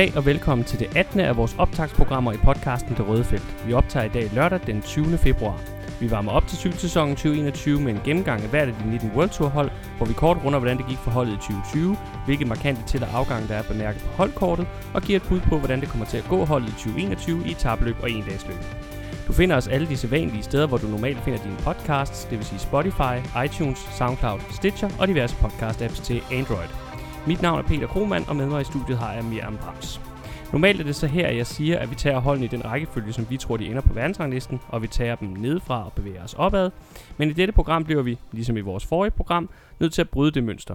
Goddag og velkommen til det 18. af vores optagsprogrammer i podcasten Det Røde Felt. Vi optager i dag lørdag den 20. februar. Vi varmer op til cykelsæsonen 2021 med en gennemgang af hvert af de 19 World Tour hold, hvor vi kort runder, hvordan det gik for holdet i 2020, hvilke markante til- og afgang der er bemærket på holdkortet, og giver et bud på, hvordan det kommer til at gå holdet i 2021 i tabløb og endagsløb. Du finder os alle de sædvanlige steder, hvor du normalt finder dine podcasts, det vil sige Spotify, iTunes, Soundcloud, Stitcher og diverse podcast-apps til Android. Mit navn er Peter Kromand, og med mig i studiet har jeg Miriam Brams. Normalt er det så her, jeg siger, at vi tager holdene i den rækkefølge, som vi tror, de ender på verdensranglisten, og vi tager dem nedefra og bevæger os opad. Men i dette program bliver vi, ligesom i vores forrige program, nødt til at bryde det mønster.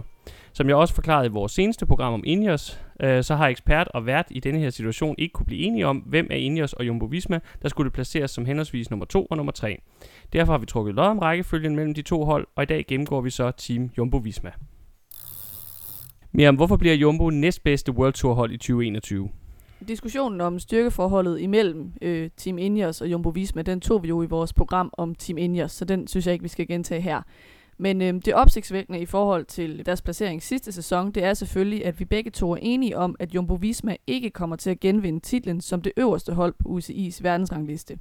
Som jeg også forklarede i vores seneste program om Ineos, øh, så har ekspert og vært i denne her situation ikke kunne blive enige om, hvem af Ineos og Jumbo Visma, der skulle placeres som henholdsvis nummer 2 og nummer 3. Derfor har vi trukket lod om rækkefølgen mellem de to hold, og i dag gennemgår vi så Team Jumbo Visma. Miriam, hvorfor bliver Jumbo næstbedste World Tour hold i 2021? Diskussionen om styrkeforholdet imellem øh, Team Ineos og Jumbo Visma, den tog vi jo i vores program om Team Ineos, så den synes jeg ikke, vi skal gentage her. Men øh, det opsigtsvækkende i forhold til deres placering sidste sæson, det er selvfølgelig, at vi begge to er enige om, at Jumbo Visma ikke kommer til at genvinde titlen som det øverste hold på UCI's verdensrangliste.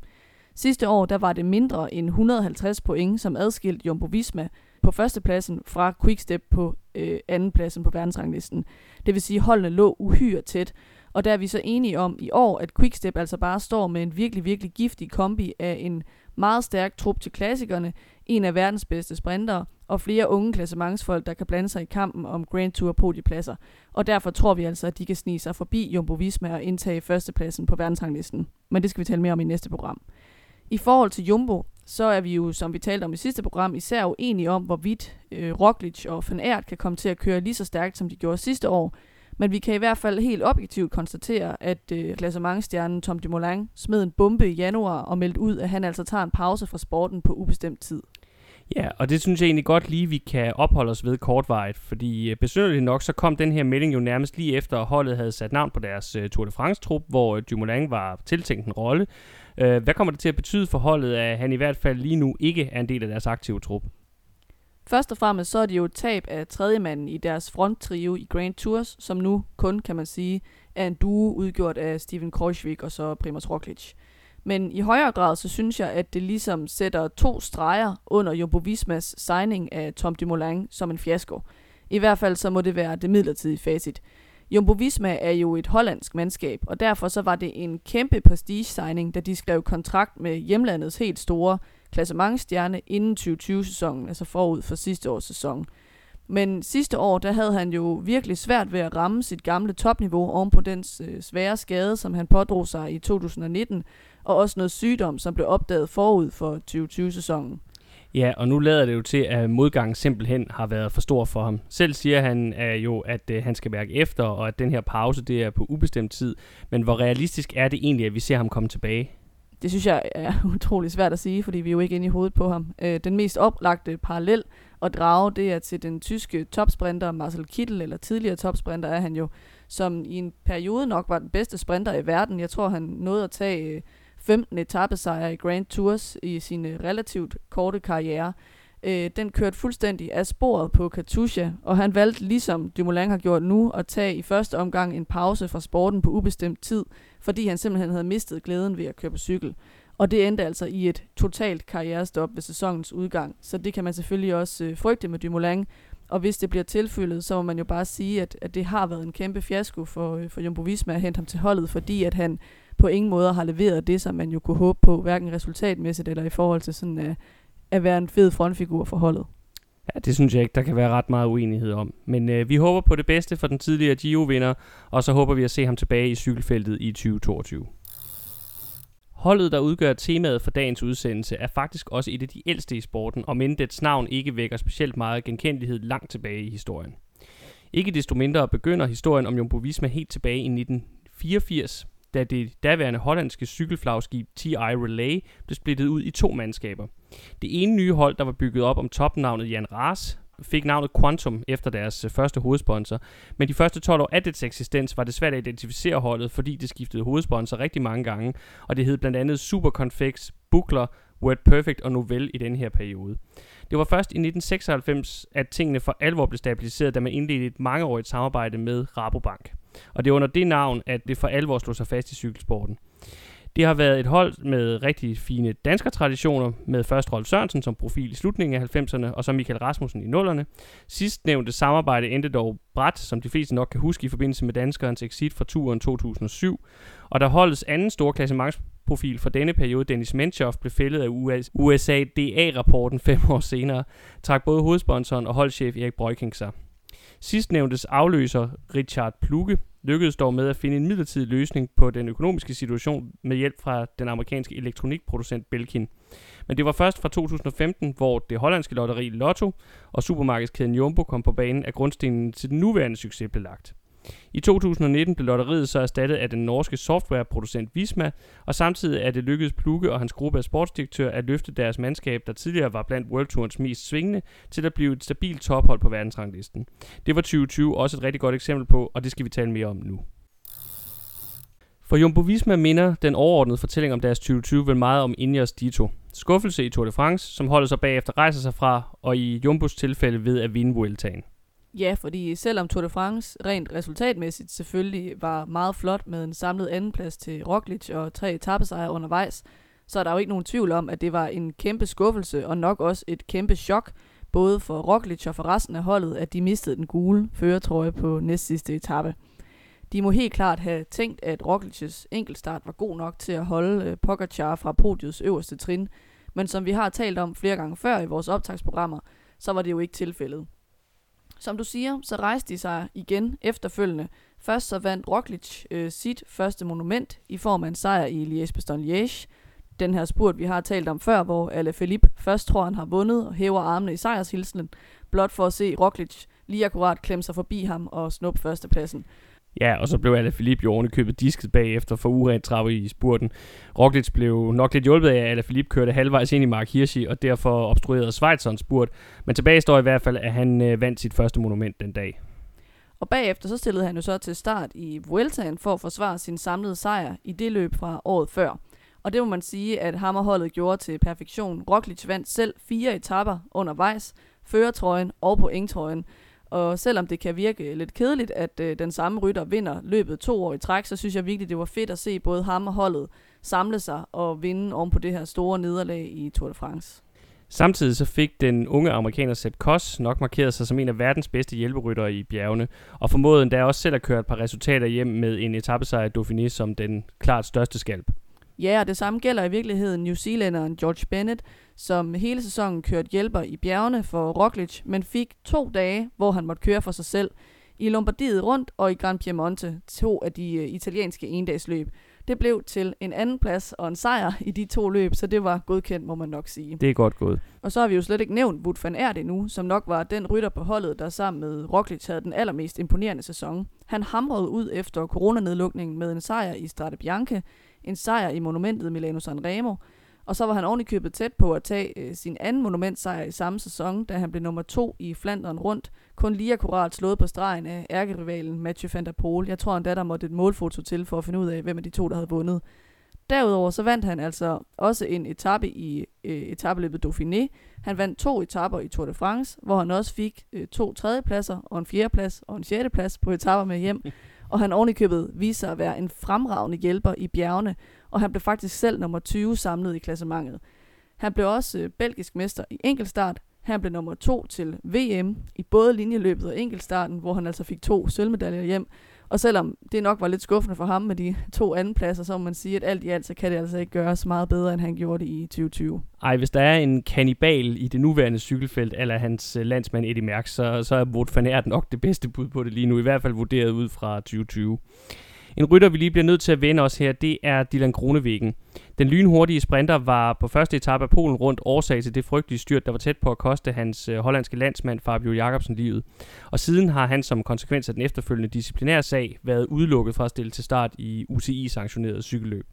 Sidste år der var det mindre end 150 point, som adskilte Jumbo Visma på førstepladsen fra Quickstep på øh, andenpladsen på verdensranglisten. Det vil sige, at holdene lå uhyre tæt, og der er vi så enige om i år, at Quickstep altså bare står med en virkelig, virkelig giftig kombi af en meget stærk trup til klassikerne, en af verdens bedste sprintere, og flere unge klassementsfolk, der kan blande sig i kampen om Grand Tour podiepladser. Og derfor tror vi altså, at de kan snige sig forbi Jumbo Visma og indtage førstepladsen på verdensranglisten. Men det skal vi tale mere om i næste program. I forhold til Jumbo, så er vi jo, som vi talte om i sidste program, især uenige om, hvorvidt øh, Roglic og Van Aert kan komme til at køre lige så stærkt, som de gjorde sidste år. Men vi kan i hvert fald helt objektivt konstatere, at øh, klassementstjernen Tom Dumoulin smed en bombe i januar og meldte ud, at han altså tager en pause fra sporten på ubestemt tid. Ja, og det synes jeg egentlig godt lige, vi kan opholde os ved kortvarigt, fordi øh, besynderligt nok, så kom den her melding jo nærmest lige efter, at holdet havde sat navn på deres uh, Tour de France-trup, hvor Dumoulin var tiltænkt en rolle. Øh, hvad kommer det til at betyde for holdet, at han i hvert fald lige nu ikke er en del af deres aktive trup? Først og fremmest så er det jo et tab af tredjemanden i deres fronttrio i Grand Tours, som nu kun, kan man sige, er en duo udgjort af Steven Kreuzvik og så Primoz Roglic. Men i højere grad, så synes jeg, at det ligesom sætter to streger under Jumbo Vismas signing af Tom Dumoulin som en fiasko. I hvert fald så må det være det midlertidige facit. Jumbo Visma er jo et hollandsk mandskab, og derfor så var det en kæmpe prestige-signing, da de skrev kontrakt med hjemlandets helt store klassementstjerne inden 2020-sæsonen, altså forud for sidste års sæson. Men sidste år, der havde han jo virkelig svært ved at ramme sit gamle topniveau oven på den øh, svære skade, som han pådrog sig i 2019, og også noget sygdom, som blev opdaget forud for 2020-sæsonen. Ja, og nu lader det jo til, at modgangen simpelthen har været for stor for ham. Selv siger han uh, jo, at uh, han skal mærke efter, og at den her pause, det er på ubestemt tid. Men hvor realistisk er det egentlig, at vi ser ham komme tilbage? Det synes jeg er utrolig svært at sige, fordi vi er jo ikke inde i hovedet på ham. Uh, den mest oplagte parallel at drage, det er til den tyske topsprinter Marcel Kittel, eller tidligere topsprinter er han jo, som i en periode nok var den bedste sprinter i verden. Jeg tror, han nåede at tage 15 etappesejre i Grand Tours i sin øh, relativt korte karriere. Øh, den kørte fuldstændig af sporet på Katusha, og han valgte, ligesom Dumoulin har gjort nu, at tage i første omgang en pause fra sporten på ubestemt tid, fordi han simpelthen havde mistet glæden ved at køre på cykel. Og det endte altså i et totalt karrierestop ved sæsonens udgang, så det kan man selvfølgelig også øh, frygte med Dumoulin. Og hvis det bliver tilfældet, så må man jo bare sige, at, at det har været en kæmpe fiasko for, øh, for Jumbo Visma at hente ham til holdet, fordi at han på ingen måde har leveret det, som man jo kunne håbe på, hverken resultatmæssigt eller i forhold til sådan at, at være en fed frontfigur for holdet. Ja, det synes jeg ikke, der kan være ret meget uenighed om. Men øh, vi håber på det bedste for den tidligere Giro-vinder, og så håber vi at se ham tilbage i cykelfeltet i 2022. Holdet, der udgør temaet for dagens udsendelse, er faktisk også et af de ældste i sporten, og men dets navn ikke vækker specielt meget genkendelighed langt tilbage i historien. Ikke desto mindre begynder historien om Jumbo Visma helt tilbage i 1984, da det daværende hollandske cykelflagskib TI Relay blev splittet ud i to mandskaber. Det ene nye hold, der var bygget op om topnavnet Jan Raas, fik navnet Quantum efter deres øh, første hovedsponsor. Men de første 12 år af dets eksistens var det svært at identificere holdet, fordi det skiftede hovedsponsor rigtig mange gange, og det hed blandt andet Superconfex, Buckler, WordPerfect og Novell i den her periode. Det var først i 1996, at tingene for alvor blev stabiliseret, da man indledte et mangeårigt samarbejde med Rabobank. og det er under det navn, at det for alvor slog sig fast i cykelsporten. Det har været et hold med rigtig fine danske traditioner, med først Rolf Sørensen som profil i slutningen af 90'erne, og så Michael Rasmussen i 0'erne. Sidst nævnte samarbejde endte dog bræt, som de fleste nok kan huske i forbindelse med danskerens exit fra turen 2007. Og der holdets anden store profil for denne periode, Dennis Menchoff, blev fældet af USA-DA-rapporten fem år senere, trak både hovedsponsoren og holdchef Erik Breukink sig. Sidstnævntes afløser Richard Pluge lykkedes dog med at finde en midlertidig løsning på den økonomiske situation med hjælp fra den amerikanske elektronikproducent Belkin. Men det var først fra 2015, hvor det hollandske lotteri Lotto og supermarkedskæden Jumbo kom på banen, at grundstenen til den nuværende succes blev lagt. I 2019 blev lotteriet så erstattet af den norske softwareproducent Visma, og samtidig er det lykkedes Plukke og hans gruppe af sportsdirektør at løfte deres mandskab, der tidligere var blandt World Tours mest svingende, til at blive et stabilt tophold på verdensranglisten. Det var 2020 også et rigtig godt eksempel på, og det skal vi tale mere om nu. For Jumbo Visma minder den overordnede fortælling om deres 2020 vel meget om Ingers Dito. Skuffelse i Tour de France, som holder sig bagefter rejser sig fra, og i Jumbos tilfælde ved at vinde Vueltaen. Ja, fordi selvom Tour de France rent resultatmæssigt selvfølgelig var meget flot med en samlet andenplads til Roglic og tre etappesejre undervejs, så er der jo ikke nogen tvivl om, at det var en kæmpe skuffelse og nok også et kæmpe chok, både for Roglic og for resten af holdet, at de mistede den gule føretrøje på næstsidste etape. De må helt klart have tænkt, at Roglic's enkeltstart var god nok til at holde øh, Pogacar fra podiets øverste trin, men som vi har talt om flere gange før i vores optagsprogrammer, så var det jo ikke tilfældet. Som du siger, så rejste de sig igen efterfølgende. Først så vandt Roglic øh, sit første monument i form af en sejr i Liège-Bastogne-Liège. Den her spurt, vi har talt om før, hvor Alaphilippe først tror, han har vundet og hæver armene i sejrshilsen, blot for at se Roglic lige akkurat klemme sig forbi ham og snuppe førstepladsen. Ja, og så blev Alaphilippe jo købet disket bagefter for urent trappe i spurten. Roglic blev nok lidt hjulpet af, at Alaphilippe kørte halvvejs ind i Mark Hirschi, og derfor obstruerede Schweizerens spurt. Men tilbage står i hvert fald, at han øh, vandt sit første monument den dag. Og bagefter så stillede han jo så til start i Vueltaen for at forsvare sin samlede sejr i det løb fra året før. Og det må man sige, at hammerholdet gjorde til perfektion. Roglic vandt selv fire etapper undervejs, føretrøjen og på trøjen og selvom det kan virke lidt kedeligt, at øh, den samme rytter vinder løbet to år i træk, så synes jeg virkelig, det var fedt at se både ham og holdet samle sig og vinde oven på det her store nederlag i Tour de France. Samtidig så fik den unge amerikaner Sepp Koss nok markeret sig som en af verdens bedste hjælperyttere i bjergene, og formåede endda også selv at køre et par resultater hjem med en etappesejr Dauphiné som den klart største skalp. Ja, og det samme gælder i virkeligheden New Zealanderen George Bennett, som hele sæsonen kørte hjælper i bjergene for Roglic, men fik to dage, hvor han måtte køre for sig selv. I Lombardiet rundt og i Gran Piemonte, to af de uh, italienske endagsløb. Det blev til en anden plads og en sejr i de to løb, så det var godkendt, må man nok sige. Det er godt gået. Og så har vi jo slet ikke nævnt Wout van Aert nu, som nok var den rytter på holdet, der sammen med Roglic havde den allermest imponerende sæson. Han hamrede ud efter coronanedlukningen med en sejr i Strade Bianche, en sejr i monumentet Milano Sanremo, og så var han ovenikøbet tæt på at tage øh, sin anden monumentsejr i samme sæson, da han blev nummer to i Flandern rundt, kun lige akkurat slået på stregen af ærkerivalen Mathieu van der Poel. Jeg tror endda, der måtte et målfoto til for at finde ud af, hvem af de to, der havde vundet. Derudover så vandt han altså også en etape i øh, etabeløbet Dauphiné. Han vandt to etapper i Tour de France, hvor han også fik øh, to tredjepladser og en fjerdeplads og en sjetteplads på etapper med hjem. Og han ovenikøbet viser sig at være en fremragende hjælper i bjergene, og han blev faktisk selv nummer 20 samlet i klassementet. Han blev også øh, belgisk mester i enkeltstart. Han blev nummer 2 til VM i både linjeløbet og enkeltstarten, hvor han altså fik to sølvmedaljer hjem. Og selvom det nok var lidt skuffende for ham med de to andenpladser, så må man sige, at alt i alt, så kan det altså ikke gøres meget bedre, end han gjorde det i 2020. Ej, hvis der er en kanibal i det nuværende cykelfelt, eller hans øh, landsmand Eddie Merckx, så, så er Wout van Aert nok det bedste bud på det lige nu, i hvert fald vurderet ud fra 2020. En rytter, vi lige bliver nødt til at vende os her, det er Dylan Kronevæggen. Den lynhurtige sprinter var på første etape af Polen rundt årsag til det frygtelige styrt, der var tæt på at koste hans øh, hollandske landsmand Fabio Jacobsen livet. Og siden har han som konsekvens af den efterfølgende disciplinære sag været udelukket fra at stille til start i UCI-sanktioneret cykelløb.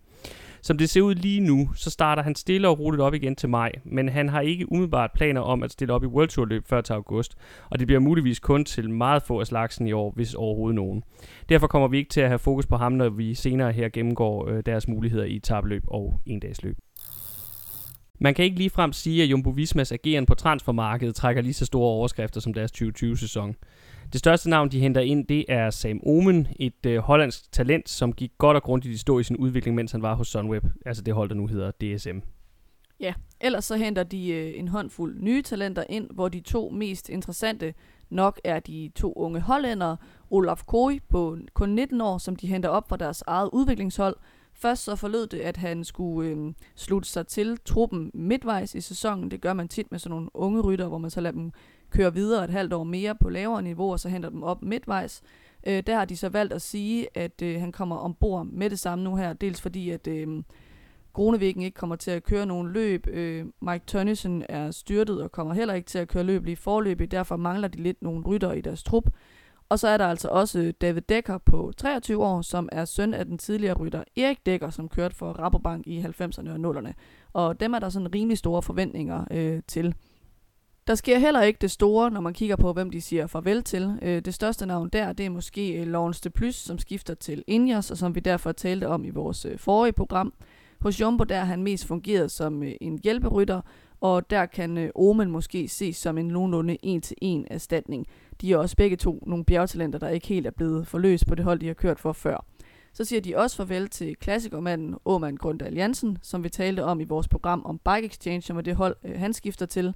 Som det ser ud lige nu, så starter han stille og roligt op igen til maj, men han har ikke umiddelbart planer om at stille op i World Tour løb før til august, og det bliver muligvis kun til meget få af slagsen i år, hvis overhovedet nogen. Derfor kommer vi ikke til at have fokus på ham, når vi senere her gennemgår øh, deres muligheder i tabløb og endagsløb. Man kan ikke ligefrem sige, at Jumbo Vismas ageren på transfermarkedet trækker lige så store overskrifter som deres 2020-sæson. Det største navn, de henter ind, det er Sam Omen, et øh, hollandsk talent, som gik godt og grundigt i stå i sin udvikling, mens han var hos Sunweb, altså det hold, der nu hedder DSM. Ja, ellers så henter de øh, en håndfuld nye talenter ind, hvor de to mest interessante nok er de to unge hollændere, Olaf Koi på kun 19 år, som de henter op fra deres eget udviklingshold. Først så forlød det, at han skulle øh, slutte sig til truppen midtvejs i sæsonen. Det gør man tit med sådan nogle unge rytter, hvor man så lader dem kører videre et halvt år mere på lavere niveau, og så henter dem op midtvejs. Øh, der har de så valgt at sige, at øh, han kommer ombord med det samme nu her, dels fordi, at øh, Gronevæggen ikke kommer til at køre nogen løb. Øh, Mike Tønnesen er styrtet og kommer heller ikke til at køre løb lige forløbig. Derfor mangler de lidt nogle rytter i deres trup. Og så er der altså også øh, David Dekker på 23 år, som er søn af den tidligere rytter Erik Dekker, som kørte for Rabobank i 90'erne og 0'erne. Og dem er der sådan rimelig store forventninger øh, til. Der sker heller ikke det store, når man kigger på, hvem de siger farvel til. Øh, det største navn der, det er måske øh, Lawrence de Plus, som skifter til Ingers, og som vi derfor talte om i vores øh, forrige program. Hos Jumbo der har han mest fungeret som en hjælperytter, og der kan Omen måske ses som en nogenlunde en-til-en erstatning. De er også begge to nogle bjergtalenter, der ikke helt er blevet forløst på det hold, de har kørt for før. Så siger de også farvel til klassikermanden Åman Grundal Jansen, som vi talte om i vores program om Bike Exchange, som er det hold, han skifter til.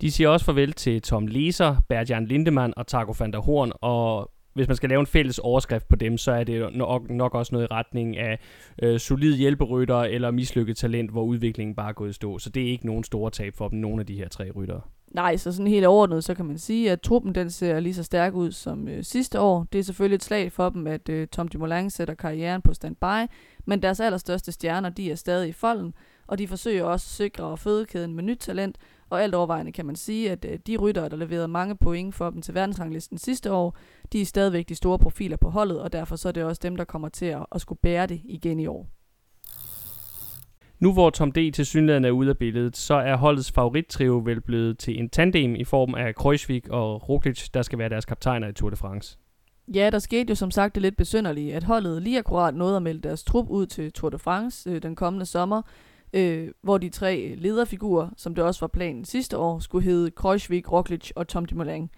De siger også farvel til Tom Leser, Bertjan Lindemann og Taco van der Horn, og hvis man skal lave en fælles overskrift på dem, så er det nok, nok også noget i retning af øh, solid hjælperytter eller mislykket talent, hvor udviklingen bare er gået i stå. Så det er ikke nogen store tab for dem, nogen af de her tre ryttere. Nej, så sådan helt overordnet, så kan man sige, at truppen den ser lige så stærk ud som øh, sidste år. Det er selvfølgelig et slag for dem, at øh, Tom Dumoulin sætter karrieren på standby, men deres allerstørste stjerner, de er stadig i folden, og de forsøger også at sikre fødekæden med nyt talent, og alt overvejende kan man sige, at øh, de ryttere, der leverede mange point for dem til verdensranglisten sidste år, de er stadigvæk de store profiler på holdet, og derfor så er det også dem, der kommer til at, at skulle bære det igen i år. Nu hvor Tom D. til synligheden er ude af billedet, så er holdets favorittrio vel blevet til en tandem i form af Kreuzvik og Roglic, der skal være deres kaptajner i Tour de France. Ja, der skete jo som sagt det lidt besynderlige, at holdet lige akkurat nåede at melde deres trup ud til Tour de France øh, den kommende sommer, øh, hvor de tre lederfigurer, som det også var planen sidste år, skulle hedde Kreuzvik, Roglic og Tom Dumoulin.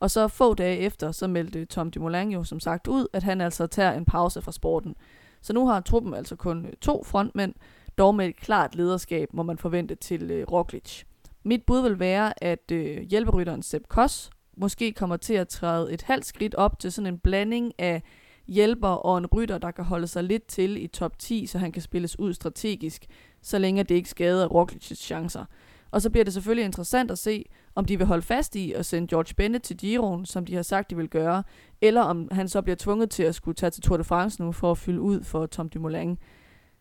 Og så få dage efter, så meldte Tom Dumoulin jo som sagt ud, at han altså tager en pause fra sporten. Så nu har truppen altså kun øh, to frontmænd, dog med et klart lederskab, må man forvente til øh, Roglic. Mit bud vil være, at øh, hjælperytteren Sepp Koss måske kommer til at træde et halvt skridt op til sådan en blanding af hjælper og en rytter, der kan holde sig lidt til i top 10, så han kan spilles ud strategisk, så længe det ikke skader Roglic's chancer. Og så bliver det selvfølgelig interessant at se, om de vil holde fast i at sende George Bennett til Giron, som de har sagt, de vil gøre, eller om han så bliver tvunget til at skulle tage til Tour de France nu for at fylde ud for Tom Dumoulin.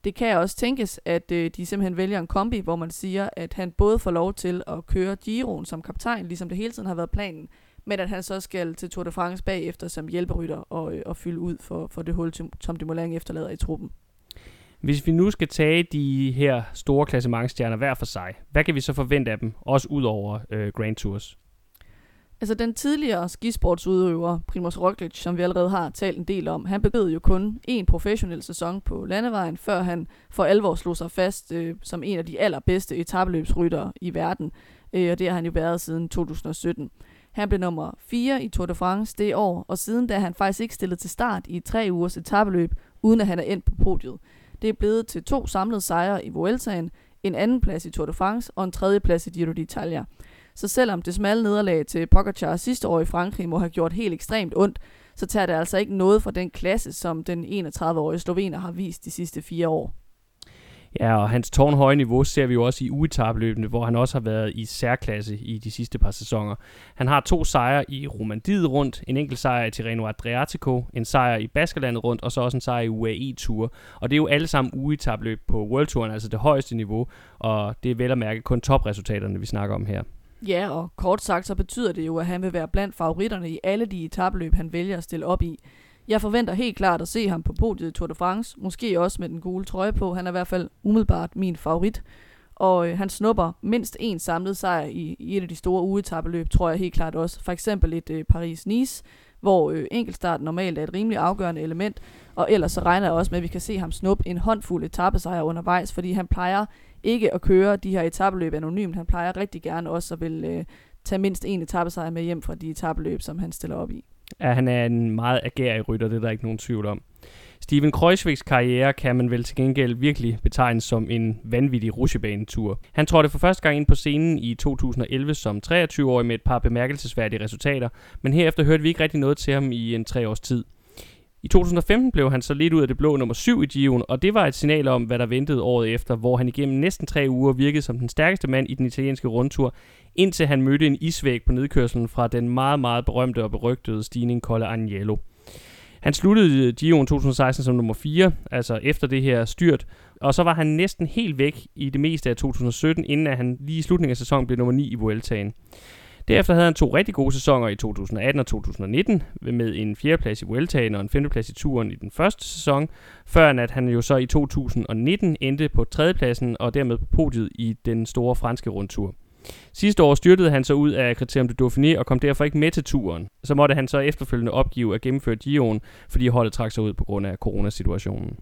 Det kan også tænkes, at øh, de simpelthen vælger en kombi, hvor man siger, at han både får lov til at køre Giron som kaptajn, ligesom det hele tiden har været planen, men at han så skal til Tour de France bagefter som hjælperytter og, øh, og fylde ud for, for det hul, Tom Dumoulin efterlader i truppen. Hvis vi nu skal tage de her store klassementstjerner hver for sig, hvad kan vi så forvente af dem, også ud over øh, Grand Tours? Altså den tidligere skisportsudøver, Primoz Roglic, som vi allerede har talt en del om, han begyndte jo kun en professionel sæson på landevejen, før han for alvor slog sig fast øh, som en af de allerbedste etabeløbsryttere i verden. Øh, og det har han jo været siden 2017. Han blev nummer 4 i Tour de France det år, og siden da han faktisk ikke stillet til start i tre ugers etabeløb, uden at han er endt på podiet. Det er blevet til to samlede sejre i Vueltaen, en anden plads i Tour de France og en tredje plads i Giro d'Italia. Så selvom det smalle nederlag til Pogacar sidste år i Frankrig må have gjort helt ekstremt ondt, så tager det altså ikke noget fra den klasse, som den 31-årige slovener har vist de sidste fire år. Ja, og hans tårnhøje niveau ser vi jo også i uetabløbene, hvor han også har været i særklasse i de sidste par sæsoner. Han har to sejre i Romandiet rundt, en enkelt sejr i Tirreno Adriatico, en sejr i Baskerlandet rundt, og så også en sejr i UAE Tour. Og det er jo alle sammen uetabløb på World Touren, altså det højeste niveau, og det er vel at mærke kun topresultaterne, vi snakker om her. Ja, og kort sagt så betyder det jo, at han vil være blandt favoritterne i alle de etabløb, han vælger at stille op i. Jeg forventer helt klart at se ham på podiet i Tour de France, måske også med den gule trøje på. Han er i hvert fald umiddelbart min favorit. Og øh, han snupper mindst en samlet sejr i, i et af de store ugetabeløb, tror jeg helt klart også. For eksempel et øh, Paris-Nice, hvor øh, enkeltstart normalt er et rimelig afgørende element. Og ellers så regner jeg også med, at vi kan se ham snuppe en håndfuld etappesejr undervejs, fordi han plejer ikke at køre de her etappeløb anonymt. Han plejer rigtig gerne også at vil øh, tage mindst en etappesejr med hjem fra de etappeløb, som han stiller op i at han er en meget agerig rytter, det er der ikke nogen tvivl om. Steven Kreuzwegs karriere kan man vel til gengæld virkelig betegne som en vanvittig rusjebanetur. Han trådte for første gang ind på scenen i 2011 som 23-årig med et par bemærkelsesværdige resultater, men herefter hørte vi ikke rigtig noget til ham i en tre års tid. I 2015 blev han så lidt ud af det blå nummer 7 i Gio'en, og det var et signal om, hvad der ventede året efter, hvor han igennem næsten tre uger virkede som den stærkeste mand i den italienske rundtur, indtil han mødte en isvæg på nedkørslen fra den meget, meget berømte og berygtede stigning Colle Agnello. Han sluttede øh, Gio'en 2016 som nummer 4, altså efter det her styrt, og så var han næsten helt væk i det meste af 2017, inden at han lige i slutningen af sæsonen blev nummer 9 i Vueltaen. Derefter havde han to rigtig gode sæsoner i 2018 og 2019, med en fjerdeplads i Vueltaen og en femteplads i turen i den første sæson, før at han jo så i 2019 endte på tredjepladsen og dermed på podiet i den store franske rundtur. Sidste år styrtede han så ud af Criterium du Dauphiné og kom derfor ikke med til turen. Så måtte han så efterfølgende opgive at gennemføre Giroen, fordi holdet trak sig ud på grund af coronasituationen.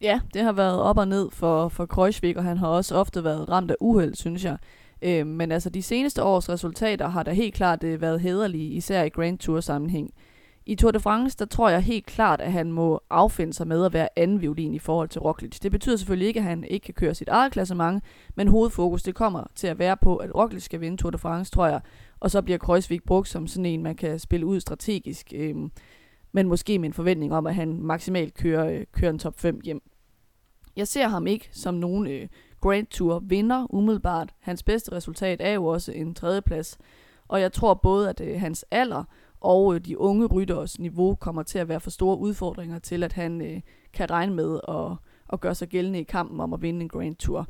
Ja, det har været op og ned for, for Kreuzvik, og han har også ofte været ramt af uheld, synes jeg. Øh, men altså de seneste års resultater har da helt klart øh, været hederlige, især i Grand Tour sammenhæng. I Tour de France, der tror jeg helt klart, at han må affinde sig med at være anden violin i forhold til Roglic. Det betyder selvfølgelig ikke, at han ikke kan køre sit eget klassement, men hovedfokus det kommer til at være på, at Roglic skal vinde Tour de France, tror jeg. Og så bliver Kreuzvik brugt som sådan en, man kan spille ud strategisk, øh, men måske med en forventning om, at han maksimalt kører, øh, kører en top 5 hjem. Jeg ser ham ikke som nogen øh, Grand Tour vinder umiddelbart. Hans bedste resultat er jo også en tredjeplads. Og jeg tror både, at øh, hans alder og øh, de unge rytteres niveau kommer til at være for store udfordringer til, at han øh, kan regne med at, at gøre sig gældende i kampen om at vinde en Grand Tour.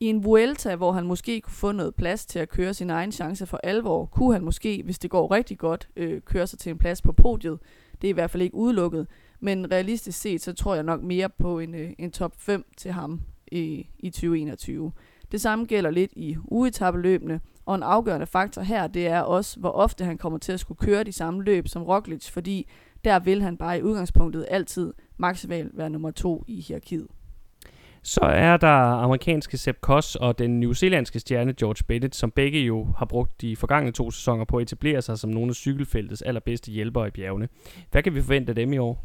I en Vuelta, hvor han måske kunne få noget plads til at køre sin egen chance for alvor, kunne han måske, hvis det går rigtig godt, øh, køre sig til en plads på podiet. Det er i hvert fald ikke udelukket, men realistisk set, så tror jeg nok mere på en, øh, en top 5 til ham i, i 2021. Det samme gælder lidt i ugetabeløbene, og en afgørende faktor her, det er også, hvor ofte han kommer til at skulle køre de samme løb som Roglic, fordi der vil han bare i udgangspunktet altid maksimalt være nummer to i hierarkiet. Så er der amerikanske Sepp Koss og den newzealandske stjerne George Bennett, som begge jo har brugt de forgangne to sæsoner på at etablere sig som nogle af cykelfeltets allerbedste hjælpere i bjergene. Hvad kan vi forvente af dem i år?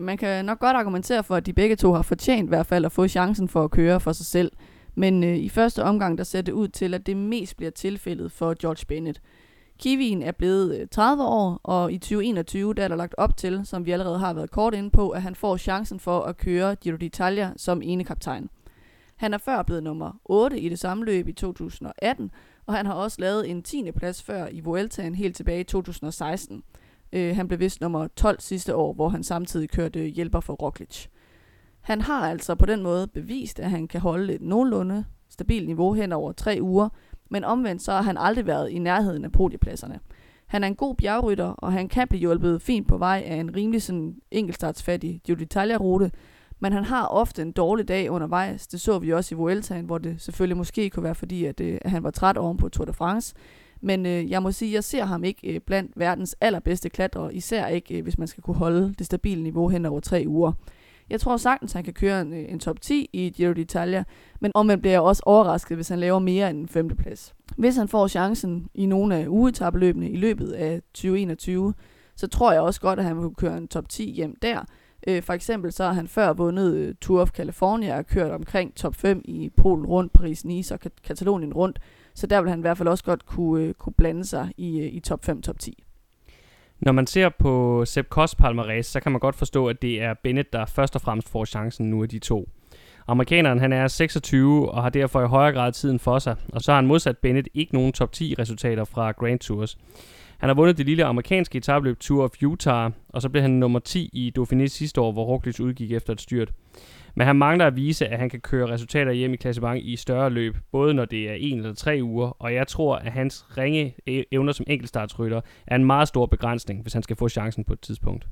Man kan nok godt argumentere for, at de begge to har fortjent i hvert fald at få chancen for at køre for sig selv. Men øh, i første omgang, der ser det ud til, at det mest bliver tilfældet for George Bennett. Kiwien er blevet øh, 30 år, og i 2021 der er der lagt op til, som vi allerede har været kort inde på, at han får chancen for at køre Giro d'Italia som ene kaptajn. Han er før blevet nummer 8 i det samme løb i 2018, og han har også lavet en 10. plads før i Vueltaen helt tilbage i 2016. Øh, han blev vist nummer 12 sidste år, hvor han samtidig kørte hjælper for Roglic. Han har altså på den måde bevist, at han kan holde et nogenlunde stabilt niveau hen over tre uger, men omvendt så har han aldrig været i nærheden af podiepladserne. Han er en god bjergrytter, og han kan blive hjulpet fint på vej af en rimelig sådan enkeltstartsfattig Giro d'Italia-rute, men han har ofte en dårlig dag undervejs. Det så vi også i Vueltaen, hvor det selvfølgelig måske kunne være fordi, at, øh, at han var træt oven på Tour de France. Men øh, jeg må sige, jeg ser ham ikke øh, blandt verdens allerbedste klatrere, især ikke, øh, hvis man skal kunne holde det stabile niveau hen over tre uger. Jeg tror sagtens, han kan køre en, øh, en top 10 i Giro d'Italia, men om man bliver også overrasket, hvis han laver mere end en femteplads. Hvis han får chancen i nogle af ugetabeløbene i løbet af 2021, så tror jeg også godt, at han vil kunne køre en top 10 hjem der. Øh, for eksempel så har han før vundet øh, Tour of California og kørt omkring top 5 i Polen rundt, Paris-Nice og Katalonien rundt. Så der vil han i hvert fald også godt kunne, øh, kunne blande sig i, øh, i top 5, top 10. Når man ser på Sepp Koss palmarès, så kan man godt forstå, at det er Bennett, der først og fremmest får chancen nu af de to. Amerikaneren han er 26 og har derfor i højere grad tiden for sig, og så har han modsat Bennett ikke nogen top 10 resultater fra Grand Tours. Han har vundet det lille amerikanske etabløb Tour of Utah, og så blev han nummer 10 i Dauphiné sidste år, hvor Roglic udgik efter et styrt. Men han mangler at vise, at han kan køre resultater hjem i klassement i større løb, både når det er en eller tre uger, og jeg tror, at hans ringe e- evner som enkeltstartsrytter er en meget stor begrænsning, hvis han skal få chancen på et tidspunkt.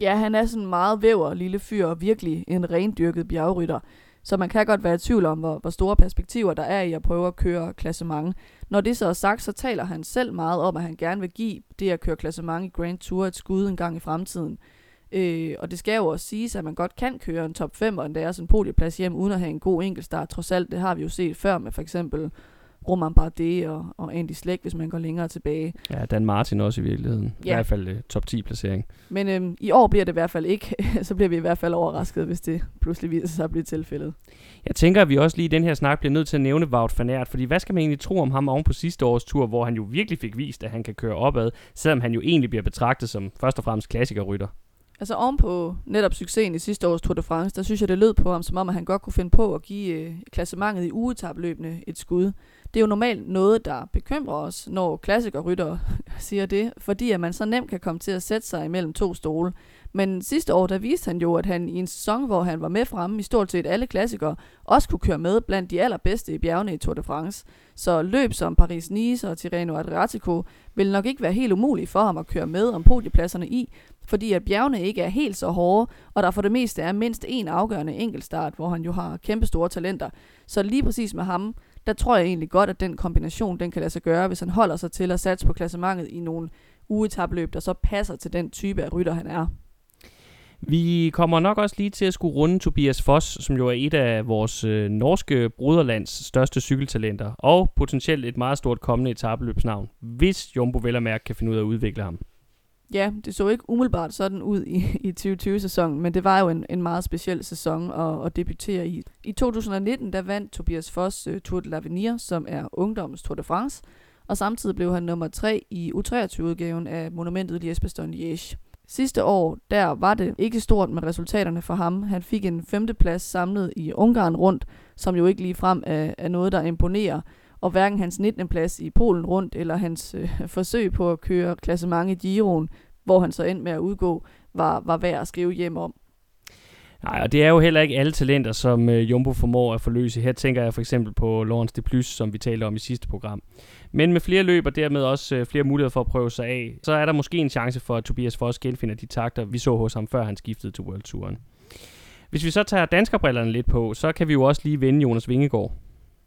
Ja, han er sådan en meget væver lille fyr, og virkelig en rendyrket bjergrytter. Så man kan godt være i tvivl om, hvor, hvor store perspektiver der er i at prøve at køre klassement. Når det så er sagt, så taler han selv meget om, at han gerne vil give det at køre klassement i Grand Tour et skud en gang i fremtiden. Øh, og det skal jo også siges, at man godt kan køre en top 5, og endda også en podieplads hjem, uden at have en god enkeltstart. Trods alt, det har vi jo set før med for eksempel Roman Bardet og, og Andy Slæk, hvis man går længere tilbage. Ja, Dan Martin også i virkeligheden. Ja. I hvert fald uh, top 10 placering. Men øhm, i år bliver det i hvert fald ikke. så bliver vi i hvert fald overrasket, hvis det pludselig viser sig at blive tilfældet. Jeg tænker, at vi også lige i den her snak bliver nødt til at nævne Wout van Aert, fordi hvad skal man egentlig tro om ham oven på sidste års tur, hvor han jo virkelig fik vist, at han kan køre opad, selvom han jo egentlig bliver betragtet som først og fremmest klassikerrytter. Altså oven på netop succesen i sidste års Tour de France, der synes jeg, det lød på ham, som om at han godt kunne finde på at give øh, klassementet i ugetabløbende et skud. Det er jo normalt noget, der bekymrer os, når klassikerrytter siger det, fordi at man så nemt kan komme til at sætte sig imellem to stole. Men sidste år, der viste han jo, at han i en sæson, hvor han var med fremme i stort set alle klassikere, også kunne køre med blandt de allerbedste i bjergene i Tour de France. Så løb som Paris-Nice og Tirreno Adriatico vil nok ikke være helt umuligt for ham at køre med om podiepladserne i, fordi at bjergene ikke er helt så hårde, og der for det meste er mindst en afgørende enkeltstart, hvor han jo har kæmpe store talenter. Så lige præcis med ham, der tror jeg egentlig godt, at den kombination, den kan lade sig gøre, hvis han holder sig til at satse på klassementet i nogle ugetabløb, der så passer til den type af rytter, han er. Vi kommer nok også lige til at skulle runde Tobias Foss, som jo er et af vores øh, norske broderlands største cykeltalenter, og potentielt et meget stort kommende etabeløbsnavn, hvis Jumbo vel mærke kan finde ud af at udvikle ham. Ja, det så ikke umiddelbart sådan ud i, i 2020-sæsonen, men det var jo en, en meget speciel sæson at, at debutere i. I 2019 der vandt Tobias Foss uh, Tour de l'Avenir, som er ungdommens Tour de France, og samtidig blev han nummer 3 i U23-udgaven af monumentet Liesbeston Liège. Sidste år, der var det ikke stort med resultaterne for ham. Han fik en femteplads samlet i Ungarn rundt, som jo ikke lige frem er, er noget, der imponerer. Og hverken hans 19. plads i Polen rundt, eller hans øh, forsøg på at køre klassement i Giroen, hvor han så endte med at udgå, var, var værd at skrive hjem om. Nej, og det er jo heller ikke alle talenter, som øh, Jumbo formår at forløse. Her tænker jeg for eksempel på Lawrence de Plus, som vi talte om i sidste program. Men med flere løb og dermed også øh, flere muligheder for at prøve sig af, så er der måske en chance for, at Tobias Foss genfinder de takter, vi så hos ham, før han skiftede til World Touren. Hvis vi så tager danskerbrillerne lidt på, så kan vi jo også lige vende Jonas Vingegaard.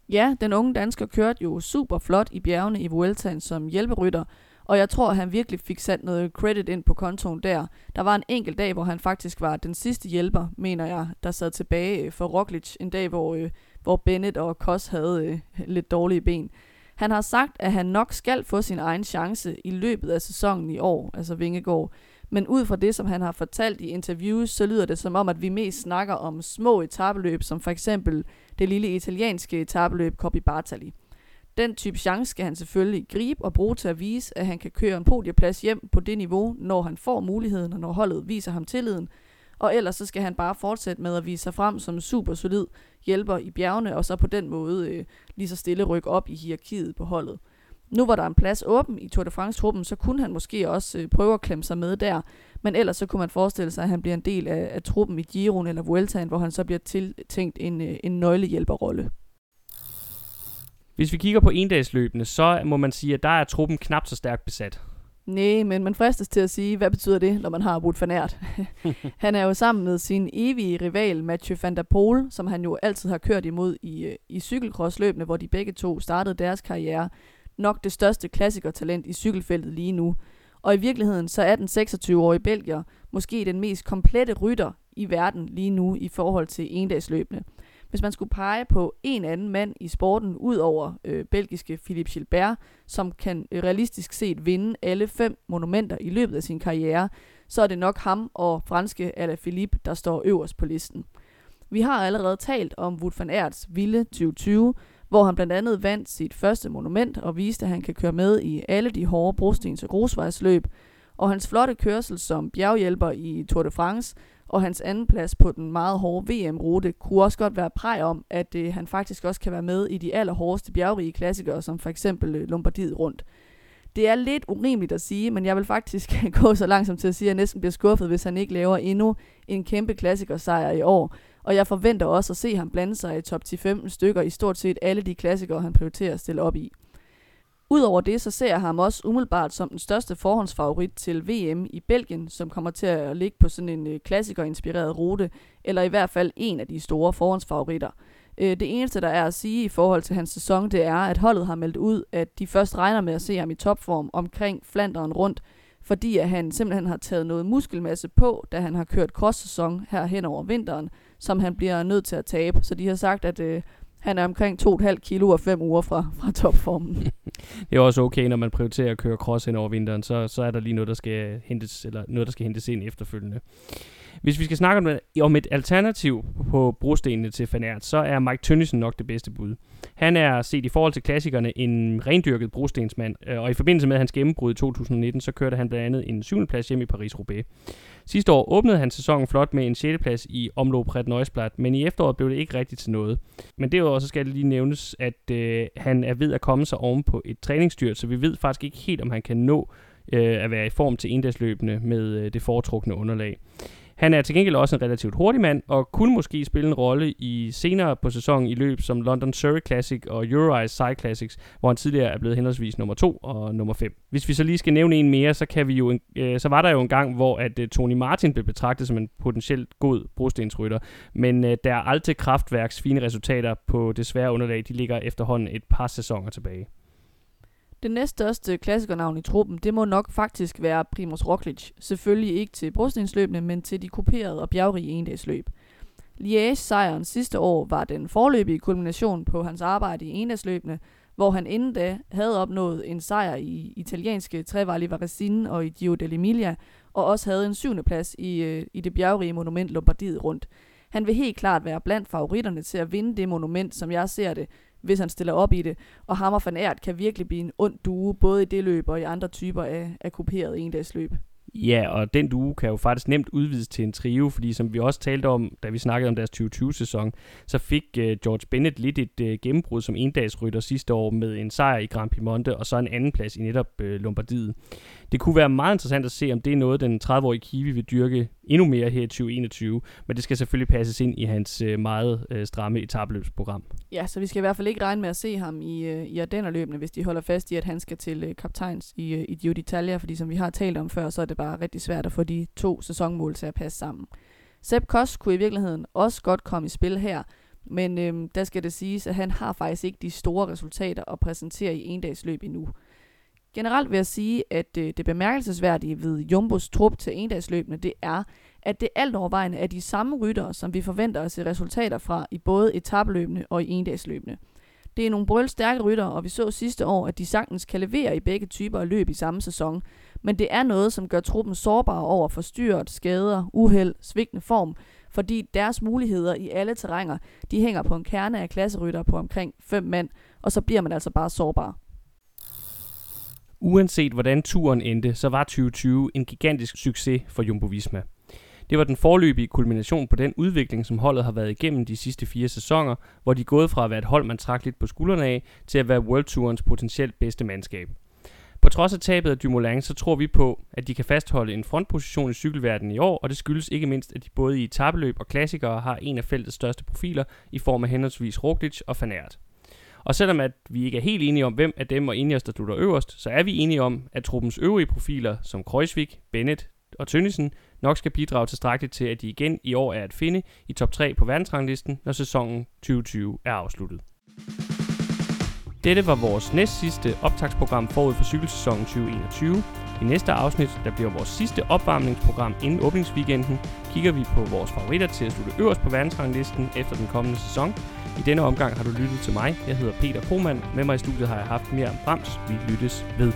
Ja, den unge dansker kørte jo super flot i bjergene i Vueltaen som hjælperytter, og jeg tror, at han virkelig fik sat noget credit ind på kontoen der. Der var en enkelt dag, hvor han faktisk var den sidste hjælper, mener jeg, der sad tilbage øh, for Roglic. En dag, hvor, øh, hvor Bennett og Kos havde øh, lidt dårlige ben. Han har sagt, at han nok skal få sin egen chance i løbet af sæsonen i år, altså Vingegaard. Men ud fra det, som han har fortalt i interviews, så lyder det som om, at vi mest snakker om små etabeløb, som for eksempel det lille italienske etabeløb Coppi Bartali. Den type chance skal han selvfølgelig gribe og bruge til at vise, at han kan køre en podieplads hjem på det niveau, når han får muligheden, og når holdet viser ham tilliden. Og ellers så skal han bare fortsætte med at vise sig frem som super solid hjælper i bjergene, og så på den måde øh, lige så stille rykke op i hierarkiet på holdet. Nu var der en plads åben i Tour de France-truppen, så kunne han måske også øh, prøve at klemme sig med der. Men ellers så kunne man forestille sig, at han bliver en del af, af truppen i Giroen eller Vueltaen, hvor han så bliver tiltænkt en, øh, en nøglehjælperrolle. Hvis vi kigger på endagsløbene, så må man sige, at der er truppen knap så stærkt besat. Nej, men man fristes til at sige, hvad betyder det, når man har Wout van Aert? han er jo sammen med sin evige rival Mathieu van der Poel, som han jo altid har kørt imod i, øh, i cykelcrossløbene, hvor de begge to startede deres karriere. Nok det største klassikertalent i cykelfeltet lige nu. Og i virkeligheden så er den 26-årige belgier måske den mest komplette rytter i verden lige nu i forhold til endagsløbende. Hvis man skulle pege på en anden mand i sporten, ud over øh, belgiske Philippe Gilbert, som kan øh, realistisk set vinde alle fem monumenter i løbet af sin karriere, så er det nok ham og franske Alaphilippe, der står øverst på listen. Vi har allerede talt om Wout van Aerts vilde 2020, hvor han blandt andet vandt sit første monument og viste, at han kan køre med i alle de hårde brostens- og grusvejsløb, og hans flotte kørsel som bjerghjælper i Tour de France og hans anden plads på den meget hårde VM-rute kunne også godt være præg om, at øh, han faktisk også kan være med i de allerhårdeste bjergrige klassikere, som for eksempel øh, Lombardiet rundt. Det er lidt urimeligt at sige, men jeg vil faktisk gå så langsomt til at sige, at jeg næsten bliver skuffet, hvis han ikke laver endnu en kæmpe klassikersejr i år. Og jeg forventer også at se ham blande sig i top 10-15 stykker i stort set alle de klassikere, han prioriterer at stille op i. Udover det, så ser jeg ham også umiddelbart som den største forhåndsfavorit til VM i Belgien, som kommer til at ligge på sådan en øh, klassiker-inspireret rute, eller i hvert fald en af de store forhåndsfavoritter. Øh, det eneste, der er at sige i forhold til hans sæson, det er, at holdet har meldt ud, at de først regner med at se ham i topform omkring Flanderen rundt, fordi at han simpelthen har taget noget muskelmasse på, da han har kørt cross-sæson her hen over vinteren, som han bliver nødt til at tabe. Så de har sagt, at øh, Han er omkring 2,5 kilo og 5 uger fra, fra topformen. det er også okay, når man prioriterer at køre cross hen over vinteren, så, så er der lige noget, der skal hentes, eller noget, der skal hentes ind efterfølgende. Hvis vi skal snakke om, om et alternativ på brostenene til Fanert, så er Mike Tønnesen nok det bedste bud. Han er set i forhold til klassikerne en rendyrket brostensmand, øh, og i forbindelse med hans gennembrud i 2019, så kørte han blandt andet en 7. plads hjem i Paris-Roubaix. Sidste år åbnede han sæsonen flot med en 6. plads i omlop Pret Neusblad, men i efteråret blev det ikke rigtigt til noget. Men derudover så skal det lige nævnes, at øh, han er ved at komme sig oven på et træningsdyr, så vi ved faktisk ikke helt, om han kan nå øh, at være i form til endagsløbende med øh, det foretrukne underlag. Han er til gengæld også en relativt hurtig mand, og kunne måske spille en rolle i senere på sæsonen i løb som London Surrey Classic og Euro Side Classics, hvor han tidligere er blevet henholdsvis nummer 2 og nummer 5. Hvis vi så lige skal nævne en mere, så, kan vi jo, øh, så var der jo en gang, hvor at øh, Tony Martin blev betragtet som en potentielt god brostensrytter, men øh, der er altid kraftværks fine resultater på desværre underlag, de ligger efterhånden et par sæsoner tilbage. Det næststørste klassikernavn i truppen, det må nok faktisk være Primoz Roglic. Selvfølgelig ikke til brostensløbene, men til de kuperede og bjergrige endagsløb. Liège-sejren sidste år var den forløbige kulmination på hans arbejde i endagsløbene, hvor han inden da havde opnået en sejr i italienske Trevali Varesine og i Giro dell'Emilia, og også havde en syvende plads i, øh, i det bjergrige monument Lombardiet rundt. Han vil helt klart være blandt favoritterne til at vinde det monument, som jeg ser det, hvis han stiller op i det. Og ham og Van Aert kan virkelig blive en ond due, både i det løb og i andre typer af, af kuperet endagsløb. Ja, og den due kan jo faktisk nemt udvides til en trio, fordi som vi også talte om, da vi snakkede om deres 2020-sæson, så fik uh, George Bennett lidt et uh, gennembrud som endagsrytter sidste år med en sejr i Grand Piemonte og så en anden plads i netop uh, Lombardiet. Det kunne være meget interessant at se, om det er noget, den 30-årige Kiwi vil dyrke endnu mere her i 2021, men det skal selvfølgelig passes ind i hans øh, meget øh, stramme etabløbsprogram. Ja, så vi skal i hvert fald ikke regne med at se ham i, øh, i Ardennerløbene, hvis de holder fast i, at han skal til øh, kaptajns i, øh, i Giro d'Italia, fordi som vi har talt om før, så er det bare rigtig svært at få de to sæsonmål til at passe sammen. Sepp Kost kunne i virkeligheden også godt komme i spil her, men øhm, der skal det siges, at han har faktisk ikke de store resultater at præsentere i endagsløb endnu. Generelt vil jeg sige, at øh, det bemærkelsesværdige ved Jumbos trup til endagsløbene, det er, at det alt overvejende er de samme ryttere, som vi forventer at se resultater fra i både etabløbene og i endagsløbene. Det er nogle brølstærke ryttere, og vi så sidste år, at de sagtens kan levere i begge typer af løb i samme sæson, men det er noget, som gør truppen sårbar over for styrt, skader, uheld, svigtende form, fordi deres muligheder i alle terrænger, de hænger på en kerne af klasserytter på omkring 5 mand, og så bliver man altså bare sårbar. Uanset hvordan turen endte, så var 2020 en gigantisk succes for Jumbo Visma. Det var den forløbige kulmination på den udvikling, som holdet har været igennem de sidste fire sæsoner, hvor de er gået fra at være et hold, man trak lidt på skuldrene af, til at være World Tourens potentielt bedste mandskab. På trods af tabet af Dumoulin, så tror vi på, at de kan fastholde en frontposition i cykelverdenen i år, og det skyldes ikke mindst, at de både i etabeløb og klassikere har en af feltets største profiler i form af henholdsvis Roglic og Van Aert. Og selvom at vi ikke er helt enige om, hvem af dem og Ineos, der slutter øverst, så er vi enige om, at truppens øvrige profiler, som Kreuzvik, Bennett og Tønnesen, nok skal bidrage tilstrækkeligt til, at de igen i år er at finde i top 3 på verdensranglisten, når sæsonen 2020 er afsluttet. Dette var vores næst sidste optagsprogram forud for cykelsæsonen 2021. I næste afsnit, der bliver vores sidste opvarmningsprogram inden åbningsweekenden, kigger vi på vores favoritter til at slutte øverst på verdensranglisten efter den kommende sæson. I denne omgang har du lyttet til mig. Jeg hedder Peter Krohmann. Med mig i studiet har jeg haft mere om Brams. Vi lyttes ved.